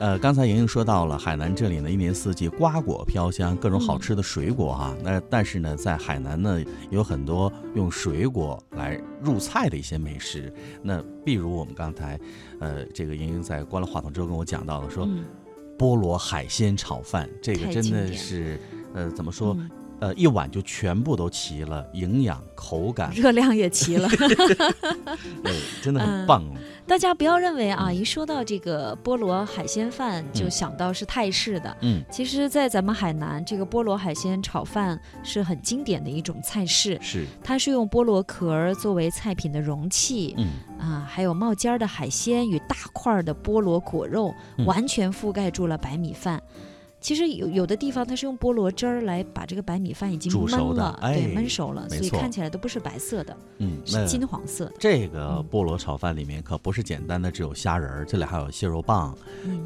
呃，刚才莹莹说到了海南这里呢，一年四季瓜果飘香，各种好吃的水果哈。那但是呢，在海南呢，有很多用水果来入菜的一些美食。那比如我们刚才，呃，这个莹莹在关了话筒之后跟我讲到了，说菠萝海鲜炒饭，这个真的是，呃，怎么说？呃，一碗就全部都齐了，营养、口感、热量也齐了，对，真的很棒。大家不要认为啊，一说到这个菠萝海鲜饭就想到是泰式的，嗯，其实，在咱们海南，这个菠萝海鲜炒饭是很经典的一种菜式，是，它是用菠萝壳作为菜品的容器，嗯啊，还有冒尖儿的海鲜与大块的菠萝果肉，完全覆盖住了白米饭。其实有有的地方它是用菠萝汁儿来把这个白米饭已经焖了，对，焖熟了，所以看起来都不是白色的，嗯，是金黄色。的。这个菠萝炒饭里面可不是简单的只有虾仁儿，这里还有蟹肉棒、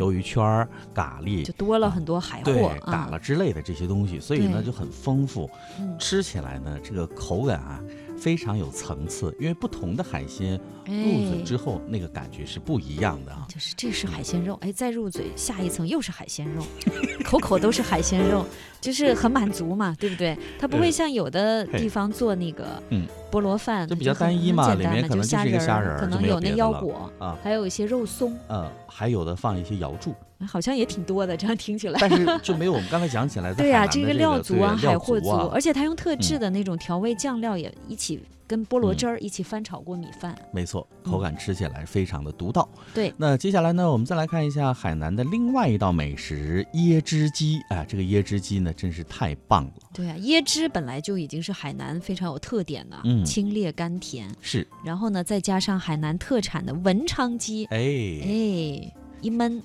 鱿鱼圈儿、咖喱，就多了很多海货、嘎了之类的这些东西，所以呢就很丰富，吃起来呢这个口感啊。非常有层次，因为不同的海鲜入嘴之后，那个感觉是不一样的啊。就是这是海鲜肉，哎，再入嘴下一层又是海鲜肉，口口都是海鲜肉，就是很满足嘛，对不对？它不会像有的地方做那个菠萝饭，就比较单一嘛，里面可能就虾仁，可能有那腰果啊，还有一些肉松，呃，还有的放一些瑶柱。好像也挺多的，这样听起来。但是就没有我们刚才讲起来的 对呀，这个料足啊，海货足，而且他用特制的那种调味酱料也一起跟菠萝汁儿一起翻炒过米饭。没错，口感吃起来非常的独到。对，那接下来呢，我们再来看一下海南的另外一道美食椰汁鸡。哎，这个椰汁鸡呢，真是太棒了。对啊，椰汁本来就已经是海南非常有特点的，嗯清冽甘甜。是。然后呢，再加上海南特产的文昌鸡，哎哎，一焖。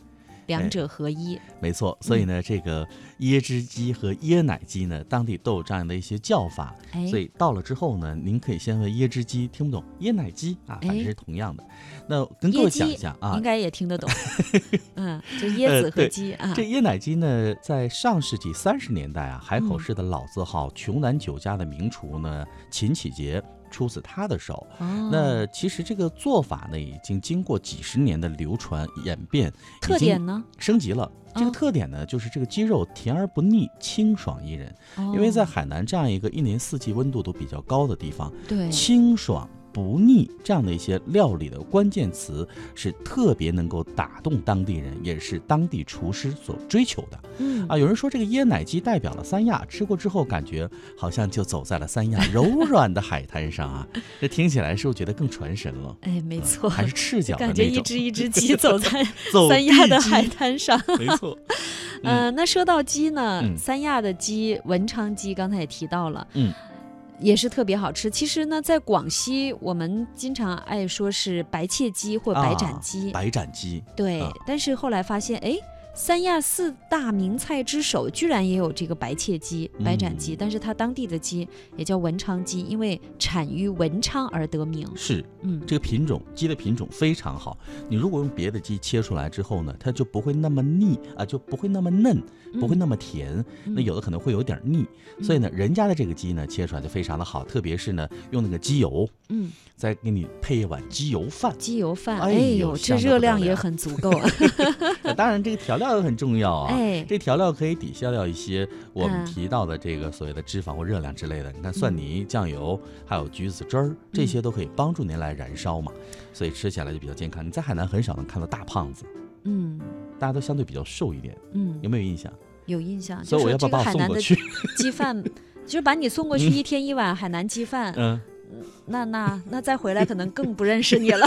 两者合一，没错。所以呢，这个椰汁鸡和椰奶鸡呢，当地都有这样的一些叫法。所以到了之后呢，您可以先问椰汁鸡，听不懂椰奶鸡啊，反正是同样的。那跟各位讲一下啊，应该也听得懂。嗯，就椰子和鸡啊。这椰奶鸡呢，在上世纪三十年代啊，海口市的老字号琼南酒家的名厨呢，秦启杰。出自他的手，那其实这个做法呢，已经经过几十年的流传演变，特点呢升级了。这个特点呢，就是这个鸡肉甜而不腻，清爽宜人。因为在海南这样一个一年四季温度都比较高的地方，对清爽。不腻这样的一些料理的关键词是特别能够打动当地人，也是当地厨师所追求的。嗯啊，有人说这个椰奶鸡代表了三亚，吃过之后感觉好像就走在了三亚柔软的海滩上啊，这听起来是不是觉得更传神了？哎，没错，还是赤脚，感觉一只一只鸡走在 三亚的海滩上。没错。嗯，那说到鸡呢，三亚的鸡文昌鸡刚才也提到了。嗯。也是特别好吃。其实呢，在广西，我们经常爱说是白切鸡或白斩鸡。白斩鸡。对，但是后来发现，哎。三亚四大名菜之首，居然也有这个白切鸡、白斩鸡，但是它当地的鸡也叫文昌鸡，因为产于文昌而得名。是，嗯，这个品种鸡的品种非常好。你如果用别的鸡切出来之后呢，它就不会那么腻啊，就不会那么嫩，不会那么甜。那有的可能会有点腻，所以呢，人家的这个鸡呢切出来就非常的好，特别是呢用那个鸡油，嗯，再给你配一碗鸡油饭。鸡油饭，哎呦，这热量也很足够。当然，这个调料。料很重要啊，这调料可以抵消掉一些我们提到的这个所谓的脂肪或热量之类的。你看蒜泥、酱油，还有橘子汁儿，这些都可以帮助您来燃烧嘛，所以吃起来就比较健康。你在海南很少能看到大胖子，嗯，大家都相对比较瘦一点，嗯，有没有印象？有印象。所以我要不要把我送过去？鸡饭就是把你送过去一天一碗海南鸡饭，嗯。那那那再回来可能更不认识你了，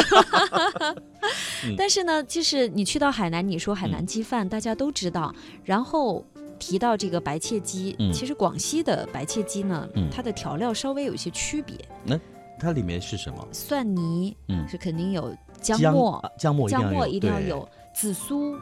但是呢，就是你去到海南，你说海南鸡饭，大家都知道。然后提到这个白切鸡，其实广西的白切鸡呢，它的调料稍微有一些区别。那它里面是什么？蒜泥，嗯，是肯定有姜末，姜末姜末一定要有紫苏。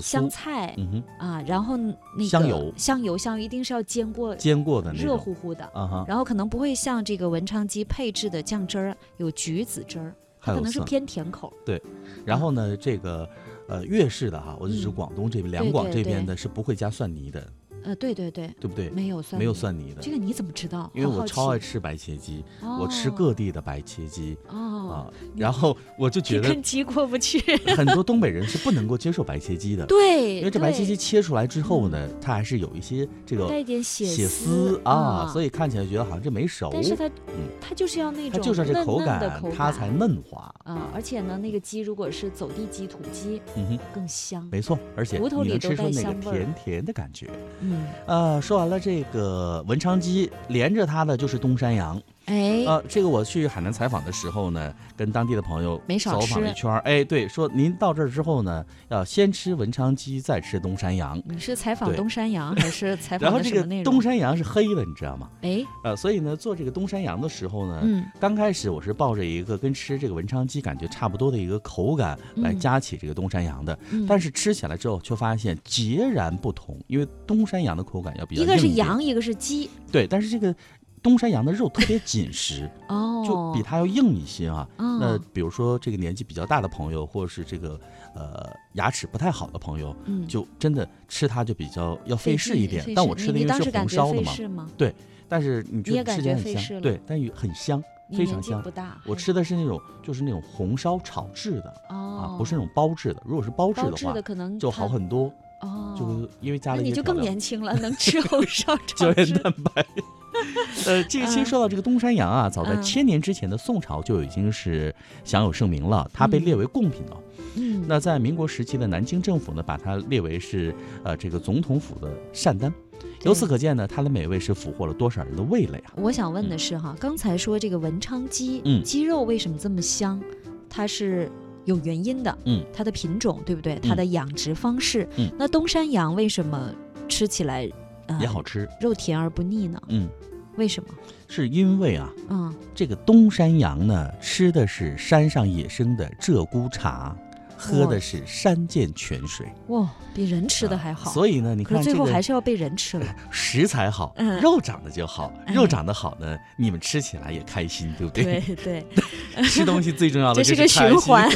香菜，嗯哼。啊，然后那个香油，香油，香油一定是要煎过，煎过的，热乎乎的，啊然后可能不会像这个文昌鸡配置的酱汁儿有橘子汁儿，它可能是偏甜口。对，然后呢，这个呃粤式的哈，我是指广东这边，两广这边的是不会加蒜泥的。呃，对对对，对不对？没有蒜，没有蒜泥的。这个你怎么知道？因为我超爱吃白切鸡，我吃各地的白切鸡哦，然后我就觉得跟鸡过不去。很多东北人是不能够接受白切鸡的，对，因为这白切鸡切出来之后呢，它还是有一些这个带点血血丝啊，所以看起来觉得好像这没熟。但是它，嗯，它就是要那种就是这口感，它才嫩滑啊。而且呢，那个鸡如果是走地鸡、土鸡，嗯哼，更香。没错，而且骨头里都带香味甜甜的感觉。嗯，呃，说完了这个文昌鸡，连着它的就是东山羊。哎，呃，这个我去海南采访的时候呢，跟当地的朋友走访了一圈哎，对，说您到这儿之后呢，要先吃文昌鸡，再吃东山羊。你是采访东山羊还是采访然后这个东山羊是黑的，你知道吗？哎，呃，所以呢，做这个东山羊的时候呢，嗯，刚开始我是抱着一个跟吃这个文昌鸡感觉差不多的一个口感来夹起这个东山羊的，但是吃起来之后却发现截然不同，因为东山羊的口感要比较一个是羊，一个是鸡，对，但是这个。东山羊的肉特别紧实，哦，就比它要硬一些啊。那比如说这个年纪比较大的朋友，或者是这个呃牙齿不太好的朋友，嗯，就真的吃它就比较要费事一点。但我吃的因为是红烧的嘛，对。但是你觉得吃起来很香，对，但很香，非常香。我吃的是那种就是那种红烧炒制的，啊，不是那种包制的。如果是包制的话，可能就好很多。哦，就因为加了你就更年轻了，能吃红烧 炒胶原蛋白。呃，这个其实说到这个东山羊啊，早在千年之前的宋朝就已经是享有盛名了，它被列为贡品了。嗯，那在民国时期的南京政府呢，把它列为是呃这个总统府的膳单。由此可见呢，它的美味是俘获了多少人的味蕾啊！我想问的是哈，刚才说这个文昌鸡，嗯，鸡肉为什么这么香？它是有原因的，嗯，它的品种对不对？它的养殖方式，嗯，那东山羊为什么吃起来也好吃，肉甜而不腻呢？嗯。为什么？是因为啊，嗯，这个东山羊呢，吃的是山上野生的鹧鸪茶，喝的是山涧泉水，哇，比人吃的还好。所以呢，你看，最后还是要被人吃了。食材好，肉长得就好，肉长得好呢，你们吃起来也开心，对不对？对 对，吃东西最重要的 这是个循环。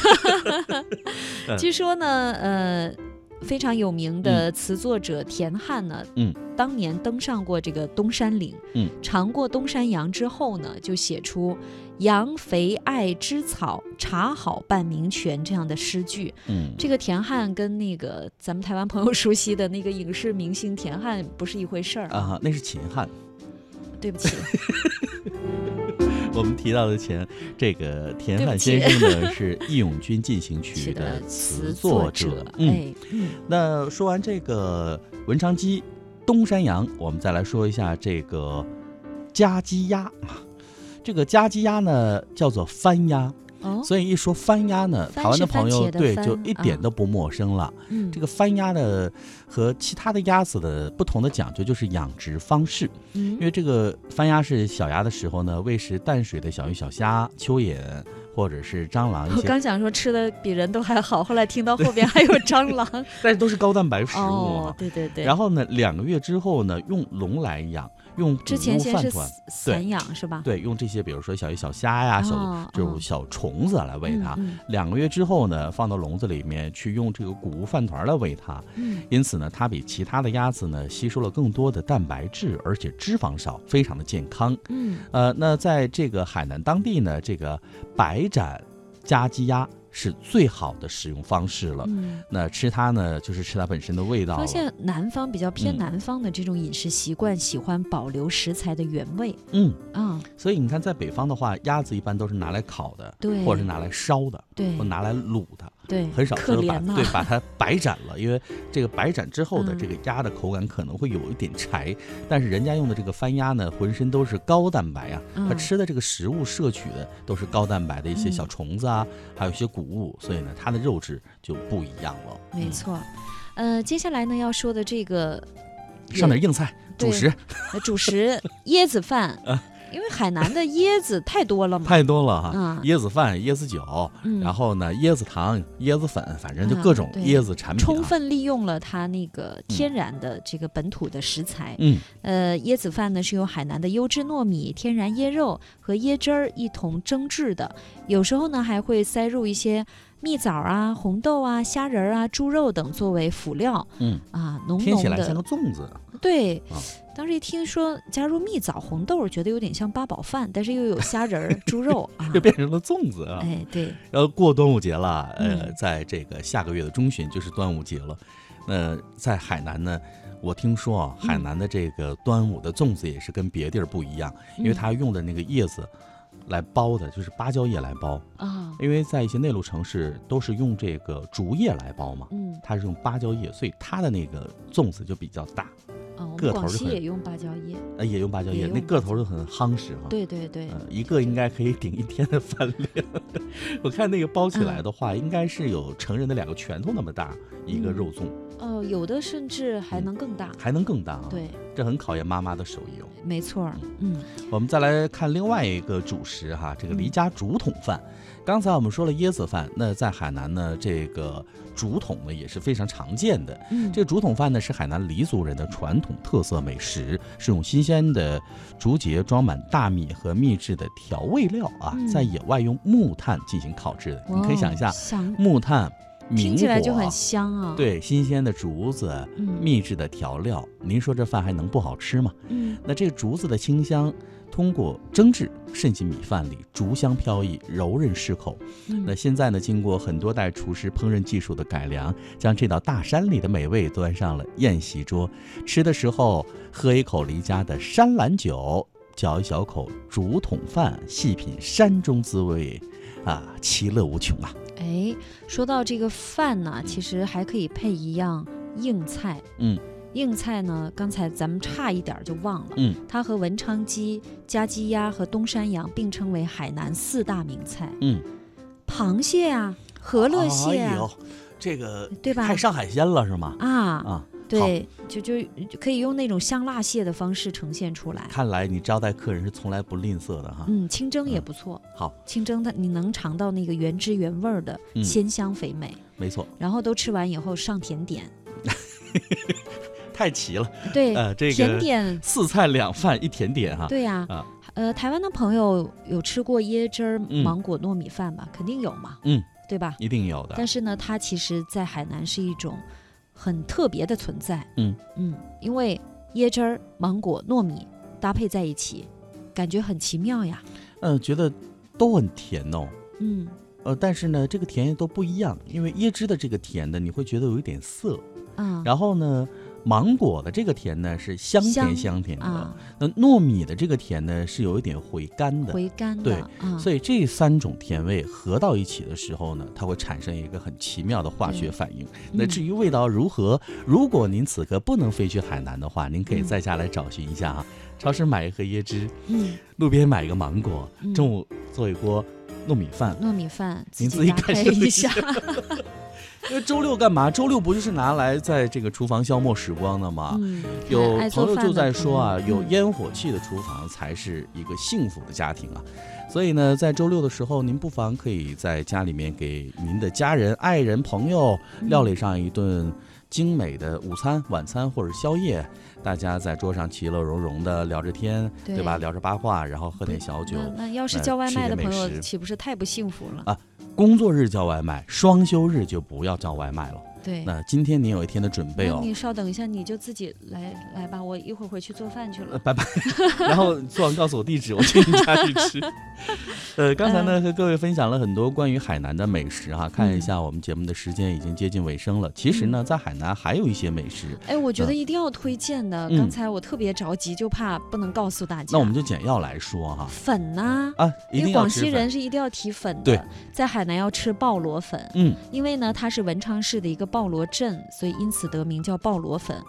据说呢，呃。非常有名的词作者田汉呢，嗯，当年登上过这个东山岭，嗯，尝过东山羊之后呢，就写出“羊肥爱之草，茶好伴明泉”这样的诗句。嗯，这个田汉跟那个咱们台湾朋友熟悉的那个影视明星田汉不是一回事儿啊，那是秦汉。对不起。我们提到的前这个田汉先生呢，是《义勇军进行曲 》的词作者。嗯，那说完这个文昌鸡、东山羊，我们再来说一下这个家鸡鸭。这个家鸡鸭呢，叫做番鸭。所以一说番鸭呢，台湾的朋友对就一点都不陌生了。嗯，这个番鸭的和其他的鸭子的不同的讲究就是养殖方式。嗯，因为这个番鸭是小鸭的时候呢，喂食淡水的小鱼小虾、蚯蚓或者是蟑螂。我刚想说吃的比人都还好，后来听到后边还有蟑螂，但是都是高蛋白食物。哦，对对对。然后呢，两个月之后呢，用笼来养。用之前先是散养是吧？对，用这些比如说小鱼小虾呀、小这种小虫子来喂它。两个月之后呢，放到笼子里面去用这个谷物饭团来喂它。嗯，因此呢，它比其他的鸭子呢吸收了更多的蛋白质，而且脂肪少，非常的健康。嗯，呃，那在这个海南当地呢，这个白斩家鸡鸭。是最好的使用方式了。嗯，那吃它呢，就是吃它本身的味道。发现南方比较偏南方的这种饮食习惯，喜欢保留食材的原味。嗯啊，所以你看，在北方的话，鸭子一般都是拿来烤的，对，或者是拿来烧的，对，或拿来卤的。对，很少说把对把它白斩了，因为这个白斩之后的这个鸭的口感可能会有一点柴，但是人家用的这个番鸭呢，浑身都是高蛋白啊，它吃的这个食物摄取的都是高蛋白的一些小虫子啊，还有一些谷物，所以呢，它的肉质就不一样了。没错，呃，接下来呢要说的这个上点硬菜，主食，主食 椰子饭。因为海南的椰子太多了嘛，太多了哈，椰子饭、椰子酒，然后呢，椰子糖、椰子粉，反正就各种椰子产品，充分利用了它那个天然的这个本土的食材。嗯，呃，椰子饭呢是由海南的优质糯米、天然椰肉和椰汁儿一同蒸制的，有时候呢还会塞入一些蜜枣啊、红豆啊、虾仁啊、猪肉等作为辅料。嗯啊，浓浓的。听起来像个粽子。对，当时一听说加入蜜枣、红豆，觉得有点像八宝饭，但是又有虾仁儿、猪肉，就变成了粽子啊。哎，对。要过端午节了，呃，在这个下个月的中旬就是端午节了。那在海南呢，我听说啊，海南的这个端午的粽子也是跟别地儿不一样，因为它用的那个叶子。来包的就是芭蕉叶来包啊，因为在一些内陆城市都是用这个竹叶来包嘛，嗯，它是用芭蕉叶，所以它的那个粽子就比较大，哦，个头就很也用芭蕉叶，呃，也用芭蕉叶，那个头就很夯实哈，对对对，一个应该可以顶一天的饭量，我看那个包起来的话，应该是有成人的两个拳头那么大一个肉粽。哦，有的甚至还能更大，还能更大啊！对，这很考验妈妈的手艺哦。没错，嗯，我们再来看另外一个主食哈，这个离家竹筒饭。刚才我们说了椰子饭，那在海南呢，这个竹筒呢也是非常常见的。嗯，这个竹筒饭呢是海南黎族人的传统特色美食，是用新鲜的竹节装满大米和秘制的调味料啊，在野外用木炭进行烤制的。你可以想一下，木炭。听起来就很香啊！对，新鲜的竹子，秘制的调料，您说这饭还能不好吃吗？嗯，那这个竹子的清香通过蒸制渗进米饭里，竹香飘逸，柔韧适口。那现在呢，经过很多代厨师烹饪技术的改良，将这道大山里的美味端上了宴席桌。吃的时候，喝一口离家的山兰酒，嚼一小口竹筒饭，细品山中滋味，啊，其乐无穷啊！哎，说到这个饭呢，其实还可以配一样硬菜。嗯，硬菜呢，刚才咱们差一点就忘了。嗯，它和文昌鸡、家鸡鸭和东山羊并称为海南四大名菜。嗯，螃蟹啊，和乐蟹啊，这个对吧？太上海鲜了是吗？啊啊。对，就就可以用那种香辣蟹的方式呈现出来。看来你招待客人是从来不吝啬的哈。嗯，清蒸也不错。好，清蒸的你能尝到那个原汁原味的鲜香肥美。没错。然后都吃完以后上甜点，太齐了。对，呃，这个甜点四菜两饭一甜点哈。对呀。啊。呃，台湾的朋友有吃过椰汁儿芒果糯米饭吧？肯定有嘛。嗯。对吧？一定有的。但是呢，它其实在海南是一种。很特别的存在，嗯嗯，因为椰汁儿、芒果、糯米搭配在一起，感觉很奇妙呀。嗯，觉得都很甜哦。嗯，呃，但是呢，这个甜都不一样，因为椰汁的这个甜的，你会觉得有一点涩。嗯，然后呢？芒果的这个甜呢是香甜香甜的，那糯米的这个甜呢是有一点回甘的，回甘的，对，所以这三种甜味合到一起的时候呢，它会产生一个很奇妙的化学反应。那至于味道如何，如果您此刻不能飞去海南的话，您可以在家来找寻一下啊，超市买一盒椰汁，嗯，路边买一个芒果，中午做一锅糯米饭，糯米饭，您自己感受一下。因为周六干嘛？周六不就是拿来在这个厨房消磨时光的吗？有朋友就在说啊，有烟火气的厨房才是一个幸福的家庭啊。所以呢，在周六的时候，您不妨可以在家里面给您的家人、爱人、朋友料理上一顿精美的午餐、晚餐或者宵夜，大家在桌上其乐融融的聊着天，对吧？聊着八卦，然后喝点小酒。那要是叫外卖的朋友，岂不是太不幸福了啊？工作日叫外卖，双休日就不要叫外卖了。对，那今天你有一天的准备哦。你稍等一下，你就自己来来吧，我一会儿回去做饭去了。拜拜。然后做完告诉我地址，我去你家去吃。呃，刚才呢和各位分享了很多关于海南的美食哈，看一下我们节目的时间已经接近尾声了。其实呢，在海南还有一些美食。哎，我觉得一定要推荐的。刚才我特别着急，就怕不能告诉大家。那我们就简要来说哈。粉呢？啊，因为广西人是一定要提粉的。对，在海南要吃鲍螺粉。嗯，因为呢，它是文昌市的一个。鲍罗镇，所以因此得名叫鲍罗粉。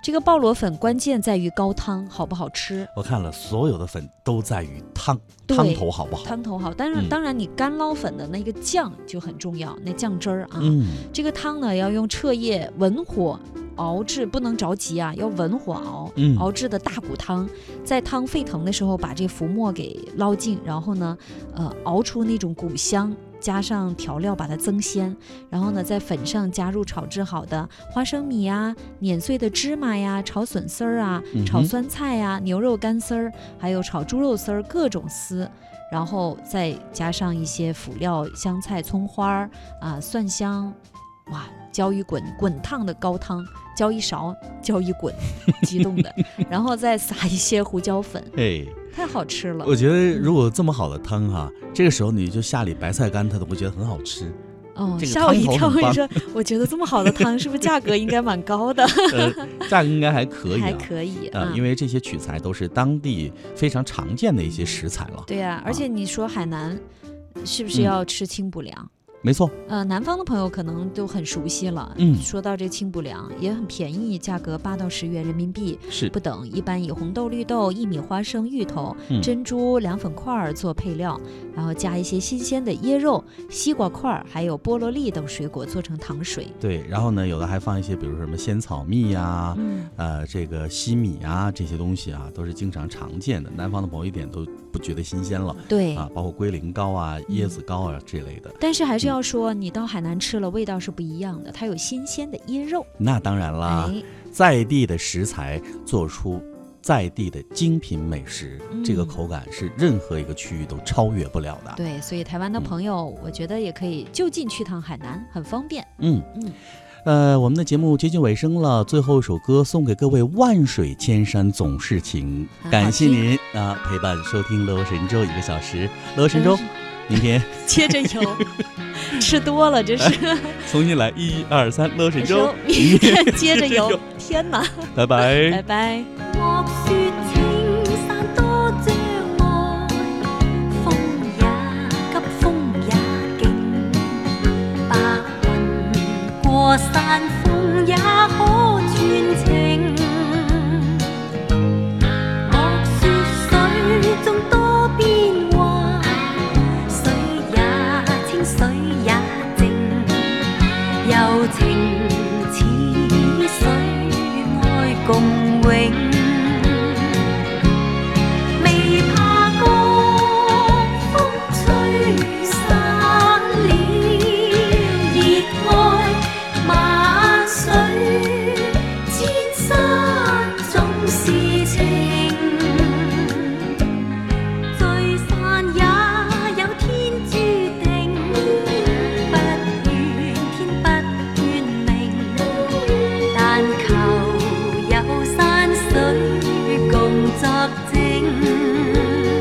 这个鲍罗粉关键在于高汤好不好吃。我看了所有的粉都在于汤，汤头好不好？汤头好，但是当然你干捞粉的那个酱就很重要，那酱汁儿啊。嗯。这个汤呢要用彻夜文火熬制，不能着急啊，要文火熬。嗯。熬制的大骨汤，在汤沸腾的时候把这浮沫给捞净，然后呢，呃，熬出那种骨香。加上调料把它增鲜，然后呢，在粉上加入炒制好的花生米呀、碾碎的芝麻呀、炒笋丝儿啊、炒酸菜呀、牛肉干丝儿，还有炒猪肉丝儿，各种丝，然后再加上一些辅料，香菜、葱花儿啊、蒜香，哇，浇一滚滚烫的高汤，浇一勺，浇一滚，激动的，然后再撒一些胡椒粉，哎。太好吃了！我觉得如果这么好的汤哈，这个时候你就下里白菜干，他都会觉得很好吃。哦，吓我一跳！我说，我觉得这么好的汤，是不是价格应该蛮高的？价格应该还可以，还可以啊，因为这些取材都是当地非常常见的一些食材了。对呀，而且你说海南是不是要吃清补凉？没错，呃，南方的朋友可能都很熟悉了。嗯，说到这清补凉也很便宜，价格八到十元人民币是不等。一般以红豆、绿豆、薏米、花生、芋头、珍珠、凉粉块儿做配料，然后加一些新鲜的椰肉、西瓜块儿，还有菠萝粒等水果做成糖水。对，然后呢，有的还放一些，比如说什么仙草蜜呀，呃，这个西米啊，这些东西啊，都是经常常见的。南方的朋友一点都不觉得新鲜了。对啊，包括龟苓膏啊、椰子膏啊这类的。但是还是。要说你到海南吃了，味道是不一样的。它有新鲜的椰肉，那当然啦，在地的食材做出在地的精品美食，这个口感是任何一个区域都超越不了的。对，所以台湾的朋友，我觉得也可以就近去趟海南，很方便。嗯嗯，呃，我们的节目接近尾声了，最后一首歌送给各位：万水千山总是情。感谢您啊，陪伴收听《乐神州》一个小时，《乐神州》。明天接着游，吃多了这是。重新来，一二三，乐神州。明天接着游，天哪！拜拜，拜拜。过山峰也可